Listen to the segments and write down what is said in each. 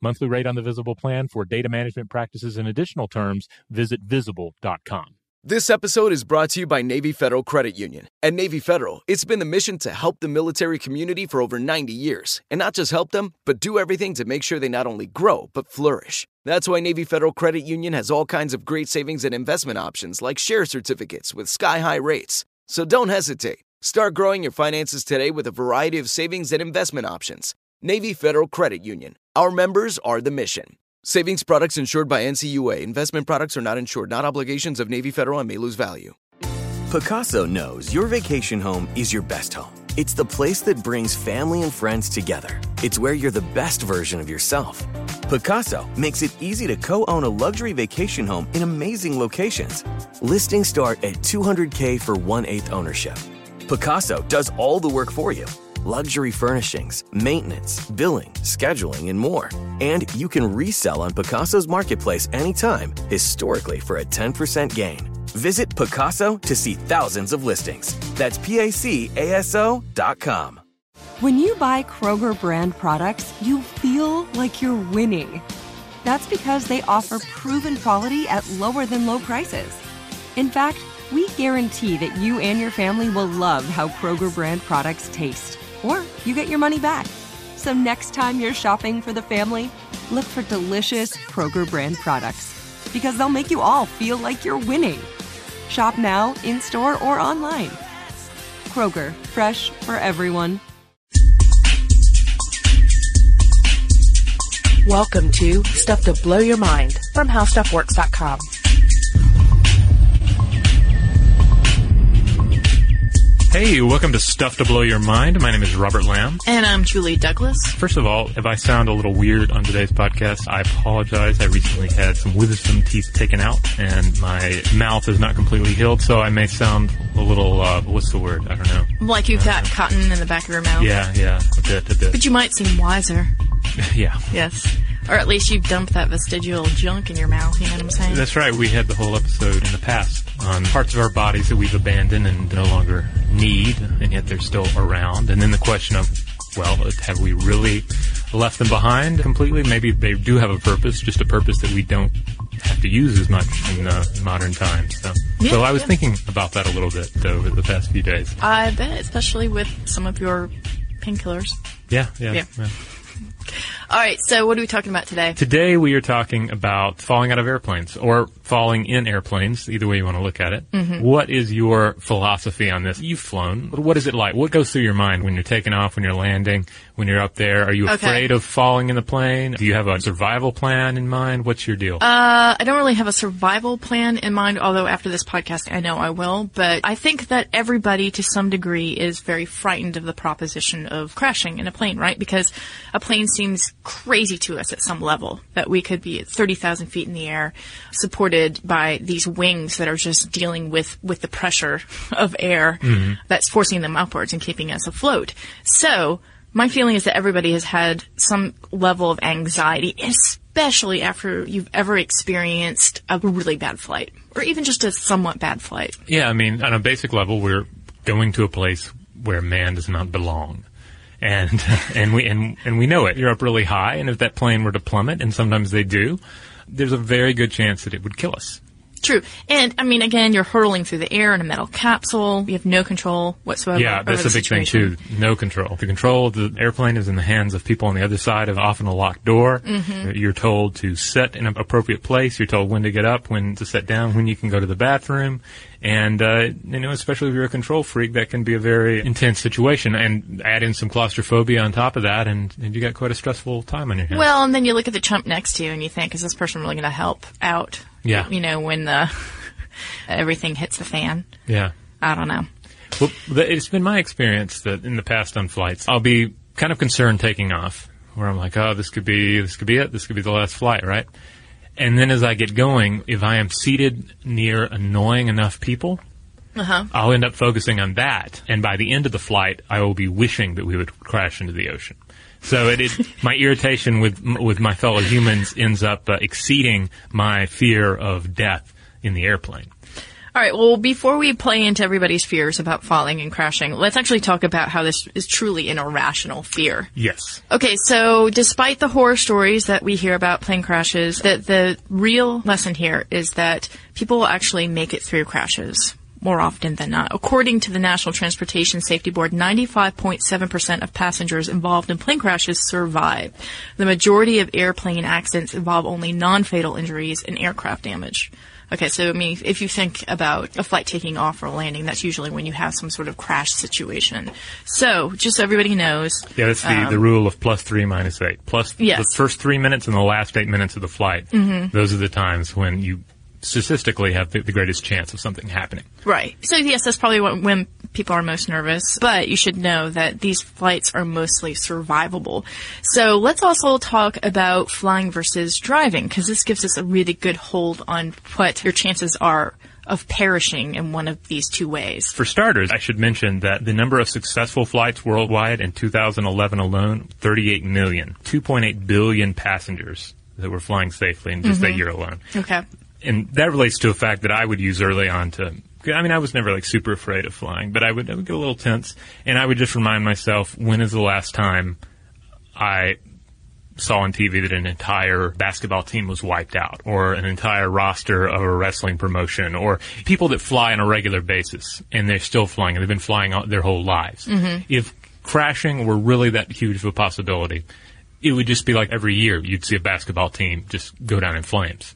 Monthly rate on the Visible plan for data management practices and additional terms, visit visible.com. This episode is brought to you by Navy Federal Credit Union. At Navy Federal, it's been the mission to help the military community for over 90 years. And not just help them, but do everything to make sure they not only grow, but flourish. That's why Navy Federal Credit Union has all kinds of great savings and investment options like share certificates with sky high rates. So don't hesitate. Start growing your finances today with a variety of savings and investment options. Navy Federal Credit Union. Our members are the mission. Savings products insured by NCUA. Investment products are not insured, not obligations of Navy Federal and may lose value. Pacaso knows your vacation home is your best home. It's the place that brings family and friends together. It's where you're the best version of yourself. Pacaso makes it easy to co own a luxury vacation home in amazing locations. Listings start at 200K for one eighth ownership. Pacaso does all the work for you luxury furnishings, maintenance, billing, scheduling, and more. And you can resell on Pacaso's marketplace anytime, historically for a 10% gain. Visit Picasso to see thousands of listings. That's dot com. When you buy Kroger brand products, you feel like you're winning. That's because they offer proven quality at lower than low prices. In fact, we guarantee that you and your family will love how Kroger brand products taste or you get your money back. So next time you're shopping for the family, look for delicious Kroger brand products because they'll make you all feel like you're winning. Shop now, in store, or online. Kroger, fresh for everyone. Welcome to Stuff to Blow Your Mind from HowStuffWorks.com. Hey, welcome to Stuff to Blow Your Mind. My name is Robert Lamb. And I'm Julie Douglas. First of all, if I sound a little weird on today's podcast, I apologize. I recently had some wisdom teeth taken out and my mouth is not completely healed, so I may sound a little, uh, what's the word? I don't know. Like you've got cotton in the back of your mouth. Yeah, yeah, a bit, a bit. But you might seem wiser. yeah. Yes. Or at least you've dumped that vestigial junk in your mouth, you know what I'm saying? That's right. We had the whole episode in the past on parts of our bodies that we've abandoned and no longer need, and yet they're still around. And then the question of, well, have we really left them behind completely? Maybe they do have a purpose, just a purpose that we don't have to use as much in uh, modern times. So, Yeah, so I was yeah. thinking about that a little bit over the past few days. I bet, especially with some of your painkillers. Yeah, yeah. Yeah. yeah. All right, so what are we talking about today? Today we are talking about falling out of airplanes or falling in airplanes, either way you want to look at it. Mm-hmm. What is your philosophy on this? You've flown. What is it like? What goes through your mind when you're taking off, when you're landing, when you're up there? Are you Okay. afraid of falling in the plane? Do you have a survival plan in mind? What's your deal? Uh, I don't really have a survival plan in mind, although after this podcast I know I will, but I think that everybody to some degree is very frightened of the proposition of crashing in a plane, right? Because a plane seems crazy to us at some level, that we could be at 30,000 feet in the air, supported by these wings that are just dealing with, with the pressure of air that's forcing them upwards and keeping us afloat. So, my feeling is that everybody has had some level of anxiety, especially after you've ever experienced a really bad flight, or even just a somewhat bad flight. yeah, I mean, on a basic level, we're going to a place where man does not belong. And, and we, and, and we know it. You're up really high, and if that plane were to plummet, and sometimes they do, there's a very good chance that it would kill us. True. And, I mean, again, you're hurtling through the air in a metal capsule. You have no control whatsoever. Yeah, that's a big thing too. No control. The control of the airplane is in the hands of people on the other side of often a locked door. Mm-hmm. You're told to sit in an appropriate place. You're told when to get up, when to sit down, when you can go to the bathroom. And, uh, you know, especially if you're a control freak, that can be a very intense situation. And add in some claustrophobia on top of that, and, and you got quite a stressful time on your hands. Well, and then you look at the chump next to you and you think, is this person really going to help out? Yeah. You know, when the everything hits the fan. yeah. I don't know. Well, it's been my experience that in the past on flights, I'll be kind of concerned taking off, where I'm like, oh, this could be, this could be it, this could be the last flight, right? And then as I get going, if I am seated near annoying enough people, Uh-huh. I'll end up focusing on that. And by the end of the flight, I will be wishing that we would crash into the ocean. So it, it my irritation with with my fellow humans ends up uh, exceeding my fear of death in the airplane. All right. Well, before we play into everybody's fears about falling and crashing, let's actually talk about how this is truly an irrational fear. Yes. Okay, so despite the horror stories that we hear about plane crashes, the, the real lesson here is that people will actually make it through crashes more often than not. According to the National Transportation Safety Board, 95.7% of passengers involved in plane crashes survive. The majority of airplane accidents involve only non-fatal injuries and aircraft damage. Okay, so I mean, if you think about a flight taking off or landing, that's usually when you have some sort of crash situation. So, just so everybody knows, Yeah, that's the, the um, rule of plus three minus eight. Plus Yes. the first three minutes and the last eight minutes of the flight. Mm-hmm. Those are the times when you statistically have the, the greatest chance of something happening. Right. So yes, that's probably what, when people are most nervous. But you should know that these flights are mostly survivable. So let's also talk about flying versus driving because this gives us a really good hold on what your chances are of perishing in one of these two ways. For starters, I should mention that the number of successful flights worldwide in 2011 alone, 38 million, 2.8 billion passengers that were flying safely in just that mm-hmm. year alone. Okay. And that relates to a fact that I would use early on to. I mean, I was never like super afraid of flying, but I would, I would get a little tense, and I would just remind myself when is the last time I saw on TV that an entire basketball team was wiped out, or an entire roster of a wrestling promotion, or people that fly on a regular basis and they're still flying and they've been flying all, their whole lives. Mm-hmm. If crashing were really that huge of a possibility, it would just be like every year you'd see a basketball team just go down in flames.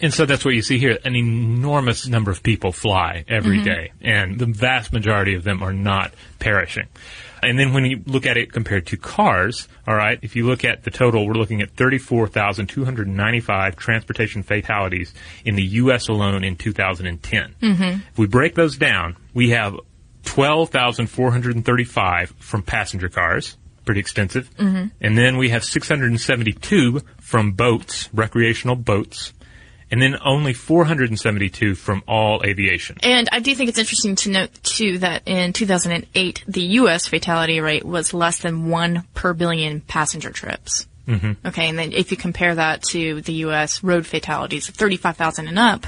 And so that's what you see here. An enormous number of people fly every mm-hmm. day, and the vast majority of them are not perishing. And then when you look at it compared to cars, all right, if you look at the total, we're looking at 34,295 transportation fatalities in the U.S. alone in 2010. Mm-hmm. If we break those down, we have 12,435 from passenger cars, pretty extensive. Mm-hmm. And then we have 672 from boats, recreational boats. And then only 472 from all aviation. And I do think it's interesting to note too that in 2008, the U.S. fatality rate was less than one per billion passenger trips. Mm-hmm. Okay, and then if you compare that to the U.S. road fatalities of 35,000 and up,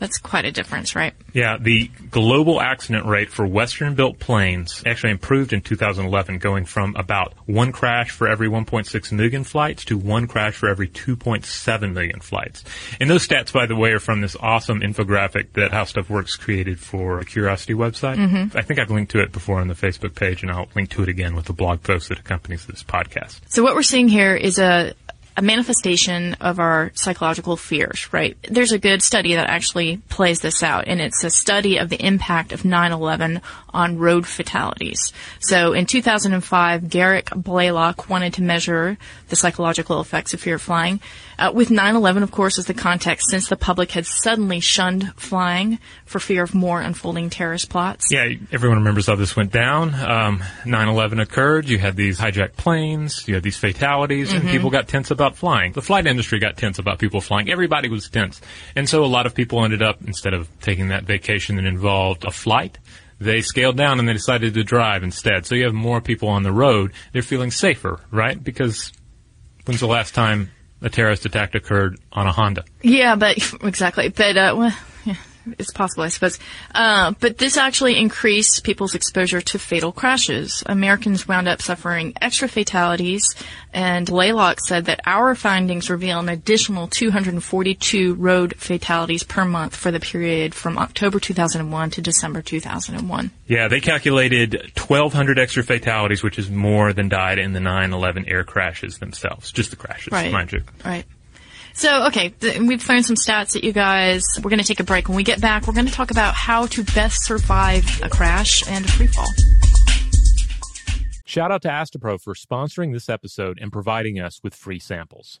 that's quite a difference, right? Yeah, the global accident rate for Western built planes actually improved in 2011, going from about one crash for every 1.6 million flights to one crash for every 2.7 million flights. And those stats, by the way, are from this awesome infographic that How Stuff Works created for Curiosity website. Mm-hmm. I think I've linked to it before on the Facebook page, and I'll link to it again with the blog post that accompanies this podcast. So what we're seeing here is a a manifestation of our psychological fears, right? There's a good study that actually plays this out, and it's a study of the impact of 9-11 on road fatalities. So in 2005, Garrick Blalock wanted to measure the psychological effects of fear of flying. Uh, with 9-11, of course, as the context, since the public had suddenly shunned flying for fear of more unfolding terrorist plots. Yeah, everyone remembers how this went down. Um, 9/11 occurred. You had these hijacked planes. You had these fatalities, and people got tense about flying. The flight industry got tense about people flying. Everybody was tense, and so a lot of people ended up instead of taking that vacation that involved a flight. They scaled down and they decided to drive instead. So you have more people on the road. They're feeling safer, right? Because when's the last time a terrorist attack occurred on a Honda? Yeah, but exactly. But uh, well, it's possible, I suppose. Uh, but this actually increased people's exposure to fatal crashes. Americans wound up suffering extra fatalities, and Blalock said that our findings reveal an additional 242 road fatalities per month for the period from October 2001 to December 2001. Yeah, they calculated 1,200 extra fatalities, which is more than died in the 9/11 air crashes themselves. Just the crashes, Right. mind you. Right. So, okay, we've learned some stats at you guys. We're going to take a break. When we get back, we're going to talk about how to best survive a crash and a free fall. Shout out to Astepro for sponsoring this episode and providing us with free samples.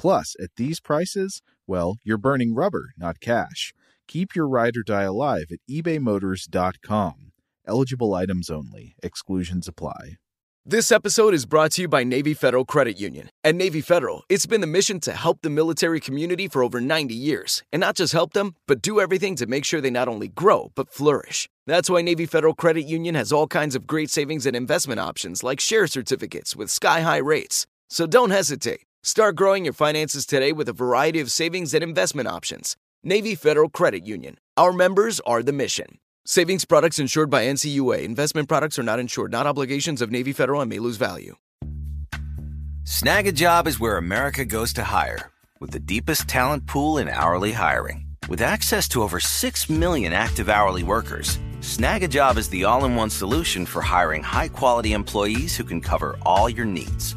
Plus, at these prices, well, you're burning rubber, not cash. Keep your ride or die alive at ebaymotors.com. Eligible items only, exclusions apply. This episode is brought to you by Navy Federal Credit Union. At Navy Federal, it's been the mission to help the military community for over 90 years. And not just help them, but do everything to make sure they not only grow, but flourish. That's why Navy Federal Credit Union has all kinds of great savings and investment options like share certificates with sky high rates. So don't hesitate. Start growing your finances today with a variety of savings and investment options. Navy Federal Credit Union. Our members are the mission. Savings products insured by NCUA. Investment products are not insured, not obligations of Navy Federal and may lose value. Snagajob is where America goes to hire, with the deepest talent pool in hourly hiring. With access to over 6 million active hourly workers, Snagajob is the all in one solution for hiring high quality employees who can cover all your needs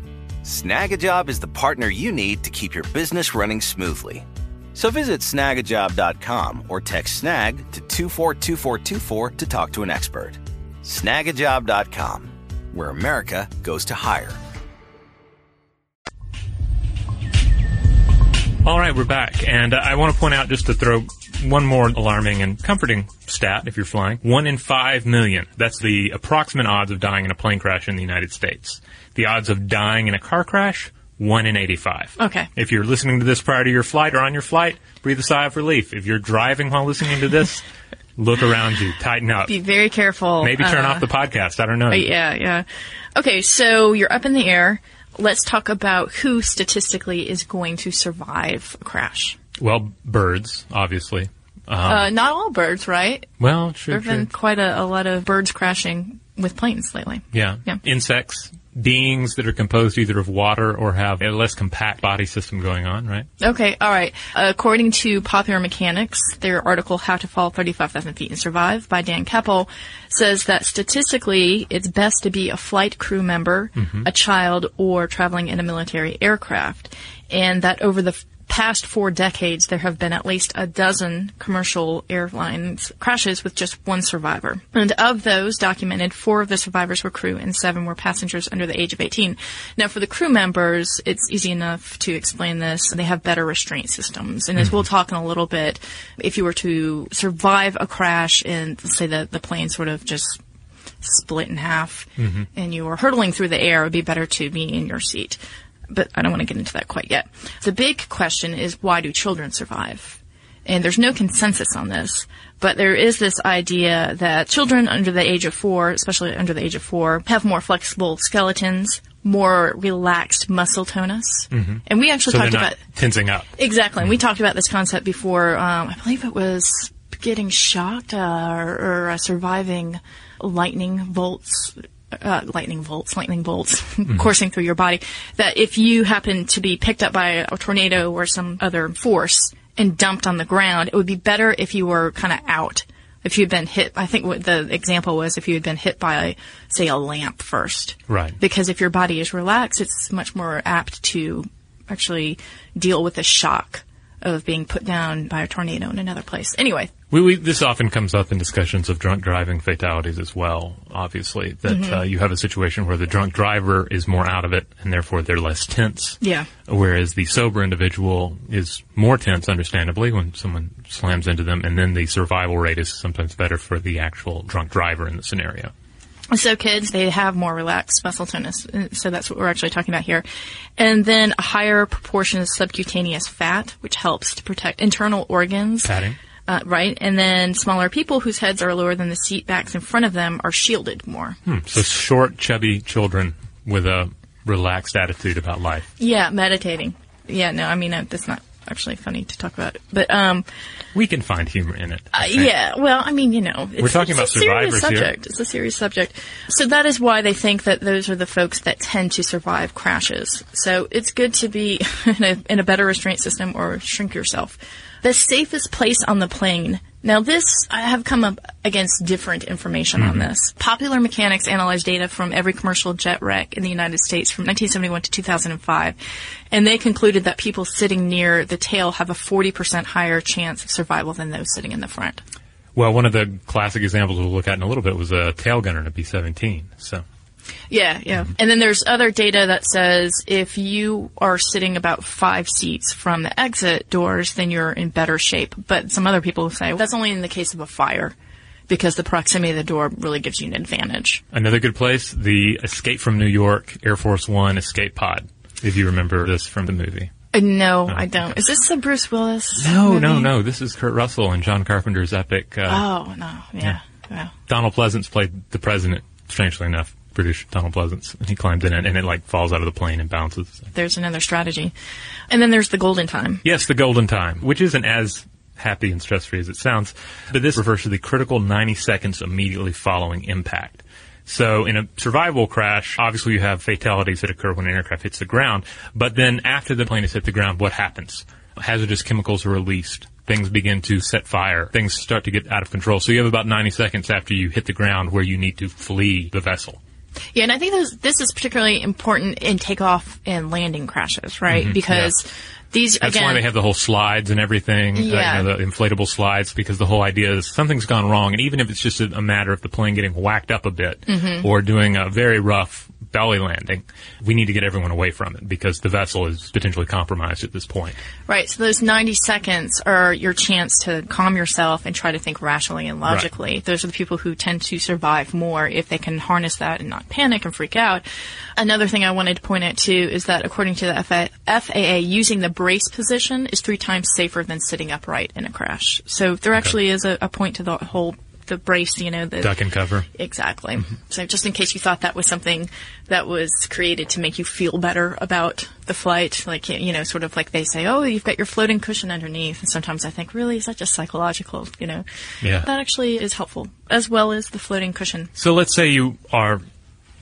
Snagajob is the partner you need to keep your business running smoothly. So visit snagajob.com or text snag to 242424 to talk to an expert. Snagajob.com, where America goes to hire. All right, we're back. And uh, I want to point out just to throw one more alarming and comforting stat if you're flying. One in five million. That's the approximate odds of dying in a plane crash in the United States. The odds of dying in a car crash, 1 in 85. Okay. If you're listening to this prior to your flight or on your flight, breathe a sigh of relief. If you're driving while listening to this, look around you, tighten up. Be very careful. Maybe turn Uh, off the podcast. I don't know. Yeah, yeah. Okay, so you're up in the air. Let's talk about who statistically is going to survive a crash. Well, birds, obviously. Um, Uh, not all birds, right? well, sure, There have been quite a, a lot of birds crashing with planes lately. Yeah. Yeah. Insects, beings that are composed either of water or have a less compact body system going on, right? Okay, all right. According to Popular Mechanics, their article "How to Fall 35,000 Feet and Survive" by Dan Koeppel says that statistically, it's best to be a flight crew member, Mm-hmm. a child, or traveling in a military aircraft, and that over the past four decades, there have been at least a dozen commercial airlines crashes with just one survivor. And of those documented, four of the survivors were crew and seven were passengers under the age of 18. Now, for the crew members, it's easy enough to explain this. They have better restraint systems. And as mm-hmm. we'll talk in a little bit, if you were to survive a crash and say that the plane sort of just split in half mm-hmm. and you were hurtling through the air, it would be better to be in your seat. But I don't want to get into that quite yet. The big question is why do children survive? And there's no consensus on this, but there is this idea that children under the age of four, especially under the age of four, have more flexible skeletons, more relaxed muscle tonus. And we actually So talked about tensing up. Exactly. And we talked about this concept before. Um, I believe it was getting shocked uh, or, or uh, surviving lightning bolts. Uh, lightning bolts, lightning bolts coursing through your body. That if you happen to be picked up by a tornado or some other force and dumped on the ground, it would be better if you were kind of out. If you'd been hit, I think what the example was if you had been hit by, say, a lamp first. Right. Because if your body is relaxed, it's much more apt to actually deal with the shock of being put down by a tornado in another place. Anyway, We, we, this often comes up in discussions of drunk driving fatalities as well, obviously, that Mm-hmm. uh, you have a situation where the drunk driver is more out of it and therefore they're less tense. yeah. Whereas the sober individual is more tense, understandably, when someone slams into them, and then the survival rate is sometimes better for the actual drunk driver in the scenario. So kids, they have more relaxed muscle tonus. uh, So that's what we're actually talking about here. And then a higher proportion of subcutaneous fat, which helps to protect internal organs. Padding. Uh, right. And then smaller people whose heads are lower than the seat backs in front of them are shielded more. So short, chubby children with a relaxed attitude about life. Yeah, meditating. Yeah, no, I mean, uh, that's not actually funny to talk about. But, um, We can find humor in it. Uh, yeah, well, I mean, you know, it's, We're talking about a serious survivors here. subject. It's a serious subject. So that is why they think that those are the folks that tend to survive crashes. So it's good to be in a, in a better restraint system or shrink yourself. The safest place on the plane. Now this, I have come up against different information on mm-hmm. this. Popular Mechanics analyzed data from every commercial jet wreck in the United States from 1971 to 2005, and they concluded that people sitting near the tail have a 40% higher chance of survival than those sitting in the front. Well, one of the classic examples we'll look at in a little bit was a tail gunner in a B-17. So Yeah, yeah. And then there's other data that says if you are sitting about five seats from the exit doors, then you're in better shape. But some other people say well, that's only in the case of a fire because the proximity of the door really gives you an advantage. another good place, the Escape from New York Air Force One escape pod. If you remember this from the movie. Uh, no, I don't. Is this a Bruce Willis? No, no, movie? no. This is Kurt Russell and John Carpenter's epic. Uh, Oh, no. Yeah. yeah. Donald Pleasence played the president. Strangely enough, British Donald Pleasence, and he climbs in it, and it like falls out of the plane and bounces. There's another strategy. And then there's the golden time. Yes, the golden time, which isn't as happy and stress-free as it sounds, but this refers to the critical 90 seconds immediately following impact. So in a survival crash, obviously you have fatalities that occur when an aircraft hits the ground, but then after the plane has hit the ground, what happens? Hazardous chemicals are released. Things begin to set fire. Things start to get out of control. So you have about 90 seconds after you hit the ground where you need to flee the vessel. Yeah, and I think this, this is particularly important in takeoff and landing crashes, right? Because these, Mm-hmm. That's again, why they have the whole slides and everything, uh, Yeah. you know, the inflatable slides, because the whole idea is something's gone wrong, and even if it's just a, a matter of the plane getting whacked up a bit Mm-hmm. or doing a very rough belly landing, we need to get everyone away from it because the vessel is potentially compromised at this point. Right. So those 90 seconds are your chance to calm yourself and try to think rationally and logically. Those are the people who tend to survive more if they can harness that and not panic and freak out. Another thing I wanted to point out too is that according to the FAA, using the brace position is three times safer than sitting upright in a crash. So there actually is a, a point to the whole the brace, you know, the Duck and cover. Exactly. So just in case you thought that was something that was created to make you feel better about the flight, like, you know, sort of like they say, oh, you've got your floating cushion underneath. And sometimes I think, really, is that just psychological, you know? Yeah. That actually is helpful, as well as the floating cushion. So let's say you are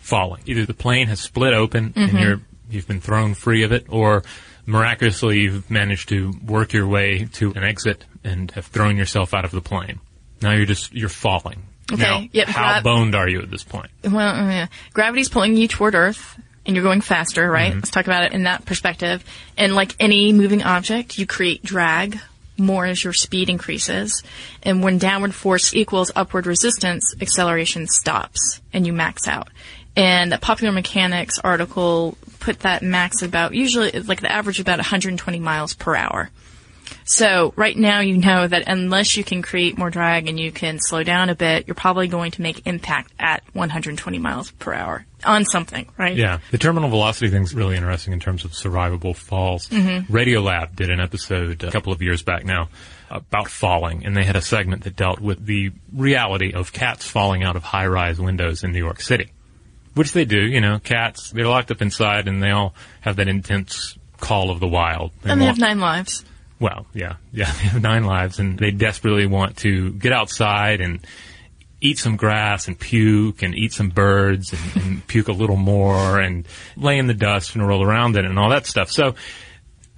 falling. Either the plane has split open Mm-hmm. and you're you've been thrown free of it, or miraculously you've managed to work your way to an exit and have thrown yourself out of the plane. Now you're just you're falling. Okay, Now, yep, how grab- boned are you at this point? Well, uh, gravity's pulling you toward Earth, and you're going faster, right? Let's talk about it in that perspective. And like any moving object, you create drag more as your speed increases. And when downward force equals upward resistance, acceleration stops and you max out. And the Popular Mechanics article put that max about usually like the average about 120 miles per hour. So right now you know that unless you can create more drag and you can slow down a bit, you're probably going to make impact at 120 miles per hour on something, right? Yeah, the terminal velocity thing's really interesting in terms of survivable falls. Mm-hmm. Radiolab did an episode a couple of years back now about falling, and they had a segment that dealt with the reality of cats falling out of high-rise windows in New York City, which they do. You know, cats they're locked up inside, and they all have that intense call of the wild. And they have nine lives. Well, yeah, yeah, they have nine lives, and they desperately want to get outside and eat some grass and puke and eat some birds and, and puke a little more and lay in the dust and roll around in it and all that stuff. So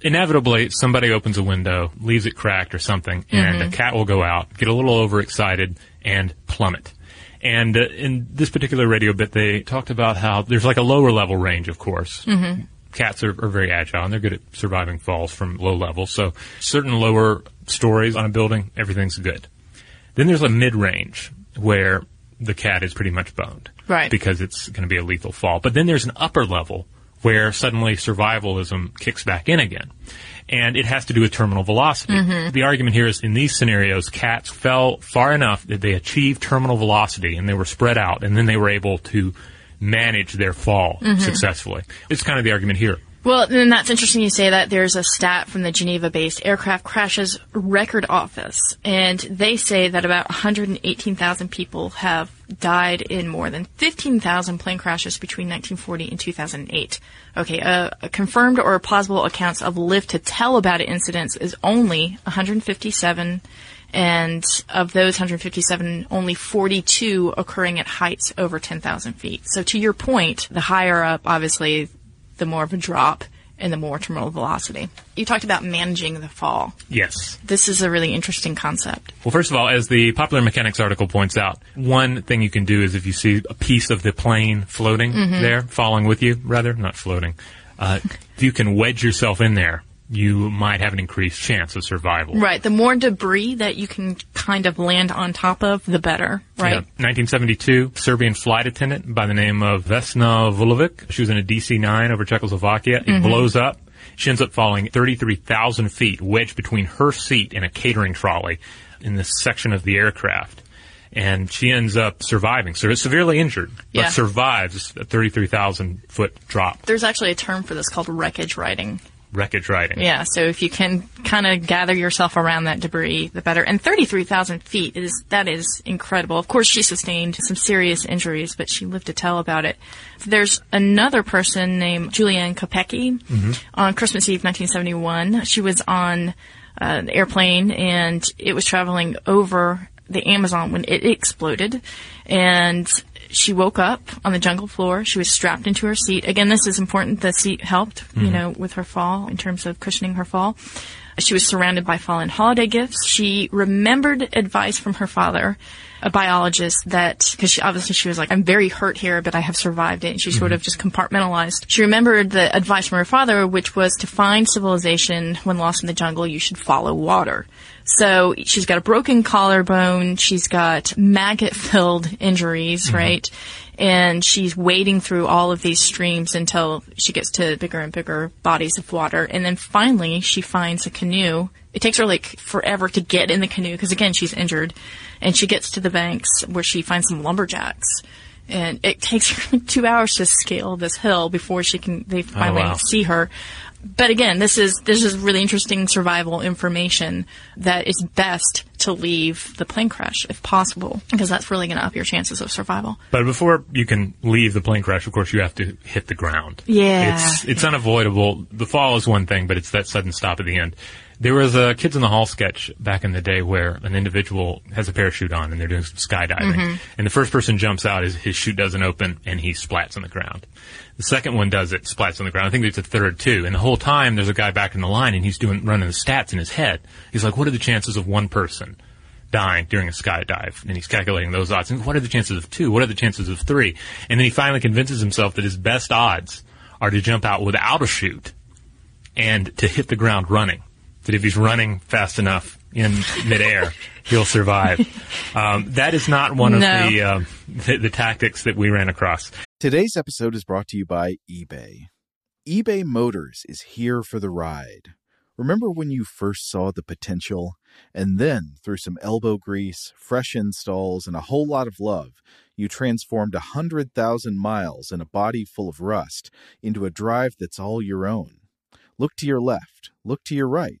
inevitably, somebody opens a window, leaves it cracked or something, and a cat will go out, get a little overexcited, and plummet. And uh, in this particular radio bit, they talked about how there's like a lower level range, of course. Cats are, are very agile and they're good at surviving falls from low levels. So certain lower stories on a building, everything's good. Then there's a mid range where the cat is pretty much boned. Right. Because it's going to be a lethal fall. But then there's an upper level where suddenly survivalism kicks back in again. And it has to do with terminal velocity. Mm-hmm. The argument here is in these scenarios, cats fell far enough that they achieved terminal velocity and they were spread out and then they were able to manage their fall successfully. It's kind of the argument here. Well, then that's interesting you say that. There's a stat from the Geneva-based Aircraft Crashes Record Office, and they say that about 118,000 people have died in more than 15,000 plane crashes between 1940 and 2008. Okay, uh, confirmed or plausible accounts of live to tell about incidents is only 157, and of those 157, only 42 occurring at heights over 10,000 feet. So to your point, the higher up, obviously, the more of a drop and the more terminal velocity. You talked about managing the fall. Yes. This is a really interesting concept. Well, first of all, as the Popular Mechanics article points out, one thing you can do is if you see a piece of the plane floating there, falling with you, rather, not floating, uh, you can wedge yourself in there, you might have an increased chance of survival. Right. The more debris that you can kind of land on top of, the better. Right. Yeah. 1972, Serbian flight attendant by the name of Vesna Vulovic. She was in a DC-9 over Czechoslovakia. It Mm-hmm. blows up. She ends up falling 33,000 feet, wedged between her seat and a catering trolley in this section of the aircraft. And she ends up surviving. So severely injured, but Yeah. survives a 33,000 foot drop. There's actually a term for this called wreckage riding. Wreckage riding. Yeah, so if you can kind of gather yourself around that debris, the better. And 33,000 feet is, that is incredible. Of course, she sustained some serious injuries, but she lived to tell about it. There's another person named Juliane Koepcke on Christmas Eve 1971. She was on uh, an airplane and it was traveling over the Amazon when it exploded. And she woke up on the jungle floor. She was strapped into her seat. Again, this is important. The seat helped, you mm-hmm. know, with her fall in terms of cushioning her fall. She was surrounded by fallen holiday gifts. She remembered advice from her father, a biologist, that, because she, obviously she was like, I'm very hurt here, but I have survived it. And she mm-hmm. sort of just compartmentalized. She remembered the advice from her father, which was to find civilization when lost in the jungle, you should follow water. So she's got a broken collarbone. She's got maggot filled injuries, mm-hmm. right? And she's wading through all of these streams until she gets to bigger and bigger bodies of water. And then finally she finds a canoe. It takes her like forever to get in the canoe because again, she's injured. And she gets to the banks where she finds some lumberjacks. And it takes her like two hours to scale this hill before she can, they oh, finally wow. see her but again, this is this is really interesting survival information that is best to leave the plane crash if possible, because that's really going to up your chances of survival. But before you can leave the plane crash, of course, you have to hit the ground. Yeah. It's, it's unavoidable. The fall is one thing, but it's that sudden stop at the end. There was a Kids in the Hall sketch back in the day where an individual has a parachute on and they're doing some skydiving. Mm-hmm. And the first person jumps out, his, his chute doesn't open and he splats on the ground. The second one does it, splats on the ground. I think there's a third too. And the whole time there's a guy back in the line and he's doing, running the stats in his head. He's like, what are the chances of one person? dying during a skydive, and he's calculating those odds. And what are the chances of two? What are the chances of three? And then he finally convinces himself that his best odds are to jump out without a chute and to hit the ground running. That if he's running fast enough in midair, he'll survive. Um, that is not one of No. the, uh, the the tactics that we ran across. Today's episode is brought to you by eBay. eBay Motors is here for the ride. Remember when you first saw the potential? And then, through some elbow grease, fresh installs, and a whole lot of love, you transformed a 100,000 miles and a body full of rust into a drive that's all your own. Look to your left, look to your right.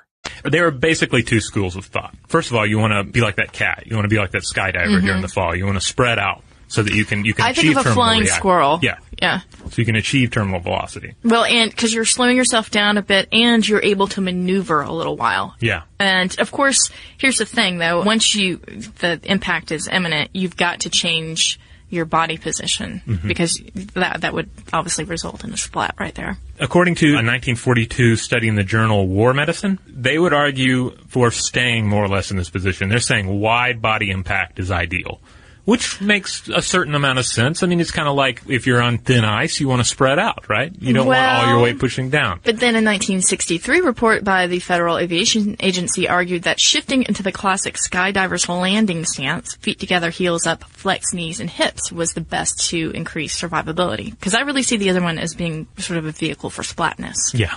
There are basically two schools of thought. First of all, you want to be like that cat. You want to be like that skydiver here in the fall. You want to spread out so that you can you can Mm-hmm. I think achieve of a terminal flying react- squirrel. Yeah, Yeah. so you can achieve terminal velocity. Well, and because you're slowing yourself down a bit and you're able to maneuver a little while. Yeah. And of course, here's the thing though. Once you, the impact is imminent, you've got to change your body position Mm-hmm. because that, that would obviously result in a splat right there. According to a 1942 study in the journal War Medicine, they would argue for staying more or less in this position. They're saying wide body impact is ideal. Which makes a certain amount of sense. I mean, it's kind of like if you're on thin ice, you want to spread out, right? You don't want all your weight pushing down. But then a 1963 report by the Federal Aviation Agency argued that shifting into the classic skydiver's landing stance, feet together, heels up, flex knees and hips, was the best to increase survivability. Because I really see the other one as being sort of a vehicle for splatness. Yeah.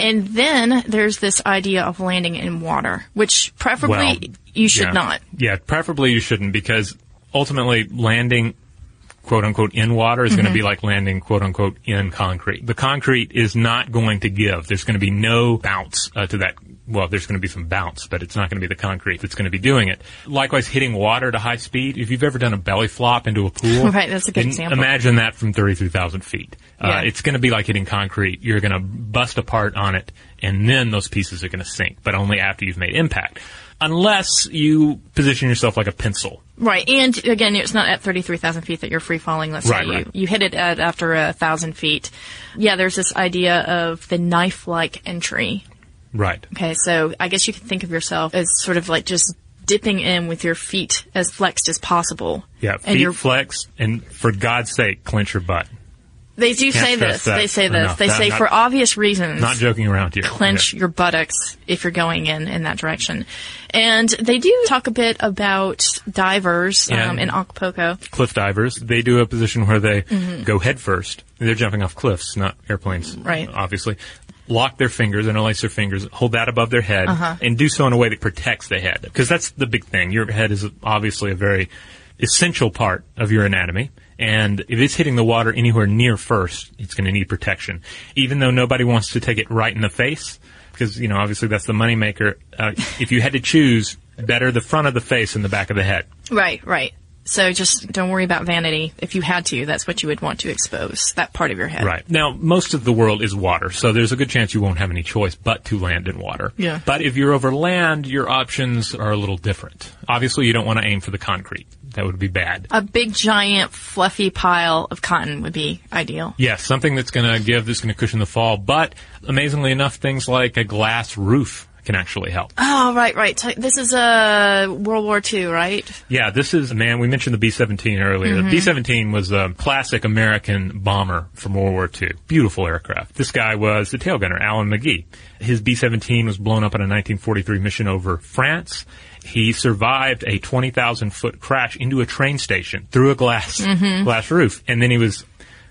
And then there's this idea of landing in water, which preferably Well, you should yeah. not. Yeah, preferably you shouldn't because ultimately landing quote unquote in water is going Mm-hmm. to be like landing quote unquote in concrete. The concrete is not going to give. There's going to be no bounce uh, to that. Well, there's going to be some bounce, but it's not going to be the concrete that's going to be doing it. Likewise, hitting water at a high speed. If you've ever done a belly flop into a pool, Right, that's a good example. Imagine that from 33,000 feet. Uh, Yeah. It's going to be like hitting concrete. You're going to bust apart on it, and then those pieces are going to sink, but only after you've made impact. Unless you position yourself like a pencil. Right, and again, it's not at 33,000 feet that you're free falling. Let's Right, say right. you, you hit it at after a thousand feet. Yeah, there's this idea of the knife-like entry. Right. Okay, so I guess you could think of yourself as sort of like just dipping in with your feet as flexed as possible. Yeah, and feet you're, flex, and for God's sake, clench your butt. They do say this. They say this. enough. They That- say not- for obvious reasons. Not joking around here. clench Yeah. your buttocks if you're going in in that direction. And they do talk a bit about divers Yeah. um, in Acapulco. Cliff divers, they do a position where they go head first. They're jumping off cliffs, not airplanes. Right. Obviously. Lock their fingers, interlace their fingers, hold that above their head, Uh-huh. and do so in a way that protects the head. Because that's the big thing. Your head is obviously a very essential part of your anatomy. And if it's hitting the water anywhere near first, it's going to need protection. Even though nobody wants to take it right in the face, because, you know, obviously that's the moneymaker. Uh, if you had to choose, better the front of the face than the back of the head. Right, right. So just don't worry about vanity. If you had to, that's what you would want to expose, that part of your head. Right. Now, most of the world is water, so there's a good chance you won't have any choice but to land in water. Yeah. But if you're over land, your options are a little different. Obviously, you don't want to aim for the concrete. That would be bad. A big, giant, fluffy pile of cotton would be ideal. Yes, something that's going to give, that's going to cushion the fall. But amazingly enough, things like a glass roof can actually help. Oh, right, right. This is uh, World War II, right? Yeah, this is, man, we mentioned the B-17 earlier. Mm-hmm. The B-17 was a classic American bomber from World War II. Beautiful aircraft. This guy was the tail gunner, Alan Magee. His B-17 was blown up on a 1943 mission over France. He survived a 20,000 foot crash into a train station through a glass, Mm-hmm. glass roof. And then he was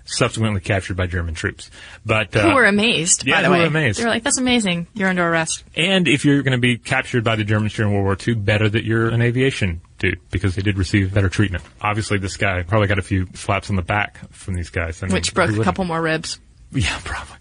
subsequently captured by German troops. But, uh, Who were amazed, yeah, by the who way. were amazed. They were like, that's amazing. You're under arrest. And if you're going to be captured by the Germans during World War II, better that you're an aviation dude because they did receive better treatment. Obviously, this guy probably got a few slaps on the back from these guys. I mean, Which broke a couple more ribs. Yeah, probably.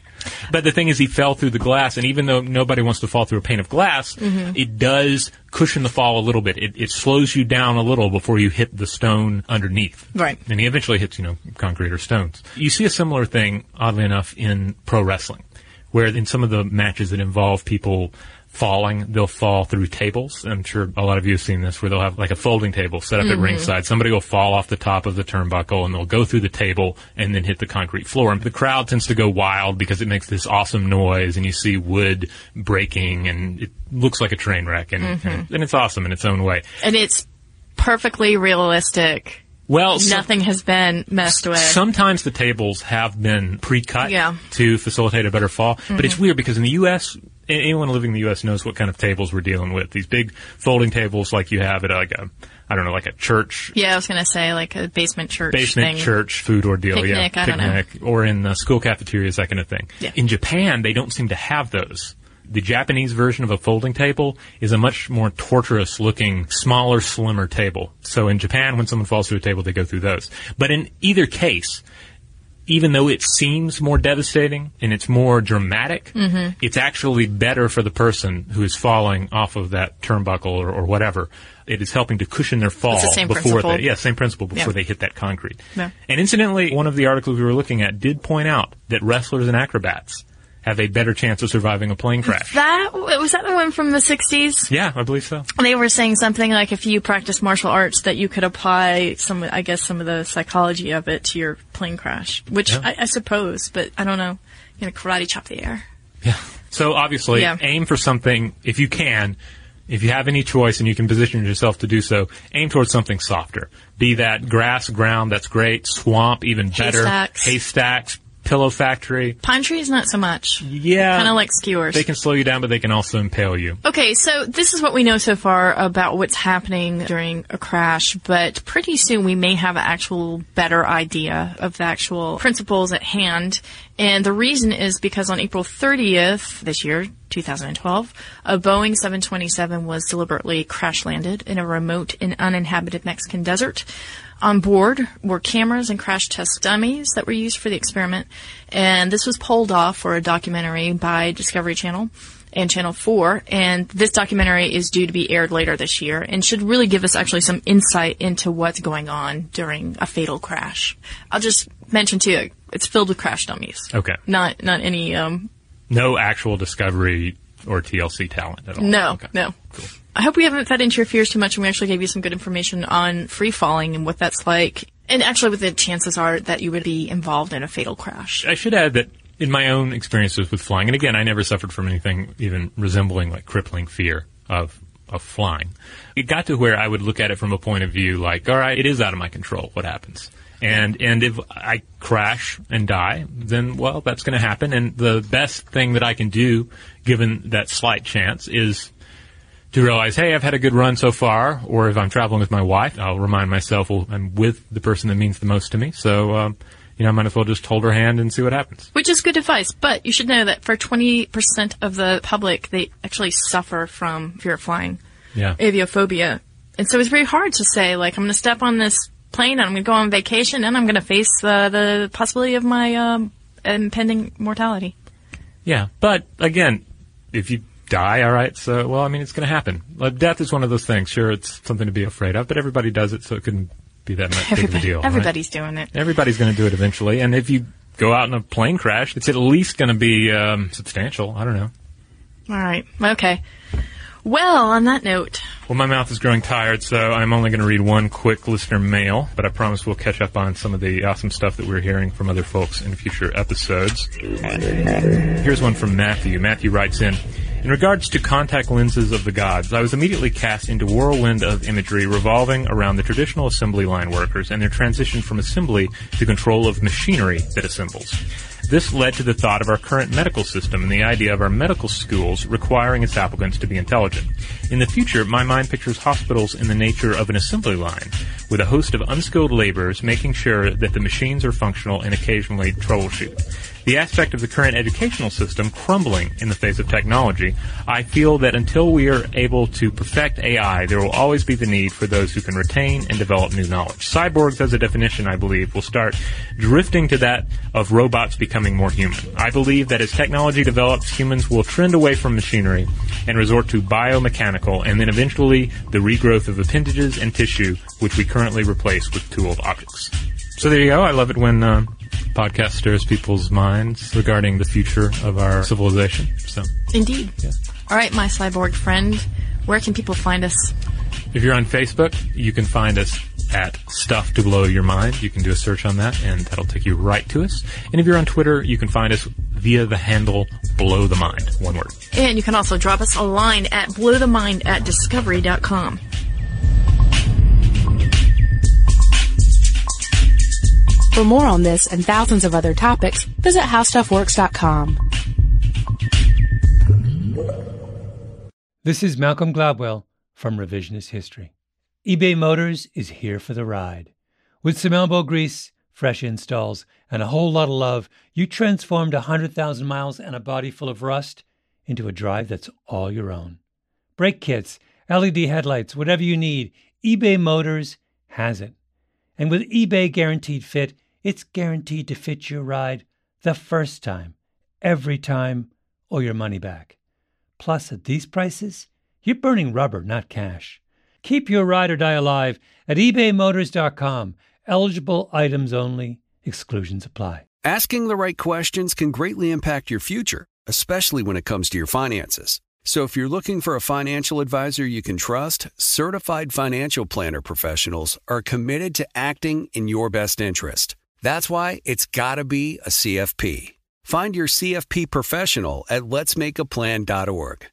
But the thing is, he fell through the glass, and even though nobody wants to fall through a pane of glass, Mm-hmm. it does cushion the fall a little bit. It, it slows you down a little before you hit the stone underneath. Right. And he eventually hits, you know, concrete or stones. You see a similar thing, oddly enough, in pro wrestling, where in some of the matches that involve people falling, they'll fall through tables. I'm sure a lot of you have seen this, where they'll have like a folding table set up at mm-hmm. ringside. Somebody will fall off the top of the turnbuckle and they'll go through the table and then hit the concrete floor. And the crowd tends to go wild because it makes this awesome noise and you see wood breaking and it looks like a train wreck and, mm-hmm. and, and it's awesome in its own way. And it's perfectly realistic. Well, so- Nothing has been messed with. Sometimes the tables have been pre-cut Yeah. Mm-hmm. to facilitate a better fall, but it's weird because in the U.S., anyone living in the U.S. knows what kind of tables we're dealing with. These big folding tables like you have at like a, I don't know, like a church, yeah, I was going to say like a basement church basement thing. church food ordeal, Picnic, yeah, I don't know. picnic, or in school cafeterias, that kind of thing. Yeah. In Japan, they don't seem to have those. The Japanese version of a folding table is a much more torturous looking, smaller, slimmer table. So in Japan, when someone falls through a table, they go through those. But in either case, even though it seems more devastating and it's more dramatic, Mm-hmm. it's actually better for the person who is falling off of that turnbuckle or, or whatever. It is helping to cushion their fall the before principle. they, yeah, same principle before Yeah. they hit that concrete. Yeah. And incidentally, one of the articles we were looking at did point out that wrestlers and acrobats have a better chance of surviving a plane crash. That was that the one from the 60s? yeah, I believe so. They were saying something like if you practice martial arts that you could apply some, I guess, some of the psychology of it to your plane crash, which Yeah. I, I suppose, but I don't know. You know, karate chop the air. Yeah. So obviously, Yeah. aim for something if you can if you have any choice and you can position yourself to do so, aim towards something softer. Be that grass, ground, that's great. Swamp, even better. Haystacks. Haystacks, pillow factory. Pine trees, not so much. Yeah. Kind of like skewers. They can slow you down, but they can also impale you. Okay, so this is what we know so far about what's happening during a crash, but pretty soon we may have an actual better idea of the actual principles at hand. And the reason is because on April 30th this year, 2012, a Boeing 727 was deliberately crash landed in a remote and uninhabited Mexican desert. On board were cameras and crash test dummies that were used for the experiment, and this was pulled off for a documentary by Discovery Channel and Channel 4, and this documentary is due to be aired later this year and should really give us actually some insight into what's going on during a fatal crash. I'll just mention too, it's filled with crash dummies. Okay. Not, not any, um, No actual Discovery or TLC talent at all. no, Okay. no. I hope we haven't fed into your fears too much and we actually gave you some good information on free falling and what that's like. And actually what the chances are that you would be involved in a fatal crash. I should add that in my own experiences with flying, and again, I never suffered from anything even resembling like crippling fear of of flying. It got to where I would look at it from a point of view like, all right, it is out of my control. What happens? And and if I crash and die, then well, that's going to happen. And the best thing that I can do, given that slight chance, is to realize, hey, I've had a good run so far. Or if I'm traveling with my wife, I'll remind myself, well, I'm with the person that means the most to me. So, um, you know, I might as well just hold her hand and see what happens. Which is good advice, but you should know that for 20% of the public, they actually suffer from fear of flying, Yeah. aviophobia. And so it's very hard to say, like, I'm going to step on this plane and I'm going to go on vacation and I'm going to face uh, the possibility of my um, impending mortality. Yeah, but again, if you die, all right. So, well, I mean, it's going to happen. Like, death is one of those things. Sure, it's something to be afraid of, but everybody does it, so it couldn't be that much big of a deal. right? everybody's doing it. Everybody's going to do it eventually, and if you go out in a plane crash, it's at least going to be um, substantial. I don't know. All right. Okay. Well, on that note, Well, my mouth is growing tired, so I'm only going to read one quick listener mail, but I promise we'll catch up on some of the awesome stuff that we're hearing from other folks in future episodes. Here's one from Matthew. Matthew writes in, in regards to contact lenses of the gods, I was immediately cast into whirlwind of imagery revolving around the traditional assembly line workers and their transition from assembly to control of machinery that assembles. This led to the thought of our current medical system and the idea of our medical schools requiring its applicants to be intelligent. In the future, my mind pictures hospitals in the nature of an assembly line, with a host of unskilled laborers making sure that the machines are functional and occasionally troubleshoot. The aspect of the current educational system crumbling in the face of technology, I feel that until we are able to perfect AI, there will always be the need for those who can retain and develop new knowledge. Cyborgs, as a definition, I believe, will start drifting to that of robots becoming more human. I believe that as technology develops, humans will trend away from machinery and resort to biomechanical and then eventually the regrowth of appendages and tissue, which we currently replace with tooled objects. So there you go. I love it when uh, podcast stirs people's minds regarding the future of our civilization. So indeed. Yeah. All right, my cyborg friend, where can people find us? if you're on Facebook, you can find us at Stuff to Blow Your Mind. You can do a search on that, and that'll take you right to us. And if you're on Twitter, you can find us via the handle Blow the Mind. One word. And you can also drop us a line at blowthemind at discovery.com. For more on this and thousands of other topics, visit howstuffworks.com. This is Malcolm Gladwell from Revisionist History. eBay Motors is here for the ride. With some elbow grease, fresh installs, and a whole lot of love, you transformed 100,000 miles and a body full of rust into a drive that's all your own. Brake kits, LED headlights, whatever you need, eBay Motors has it. And with eBay Guaranteed Fit, it's guaranteed to fit your ride the first time, every time, or your money back. Plus, at these prices, you're burning rubber, not cash. Keep your ride or die alive at ebaymotors.com. Eligible items only, exclusions apply. Asking the right questions can greatly impact your future, especially when it comes to your finances. So if you're looking for a financial advisor you can trust, certified financial planner professionals are committed to acting in your best interest. That's why it's got to be a CFP. Find your CFP professional at letsmakeaplan.org.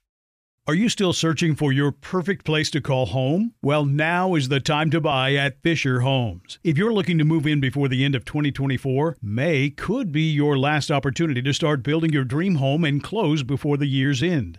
Are you still searching for your perfect place to call home? Well, now is the time to buy at Fisher Homes. If you're looking to move in before the end of 2024, May could be your last opportunity to start building your dream home and close before the year's end.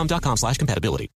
com slash compatibility.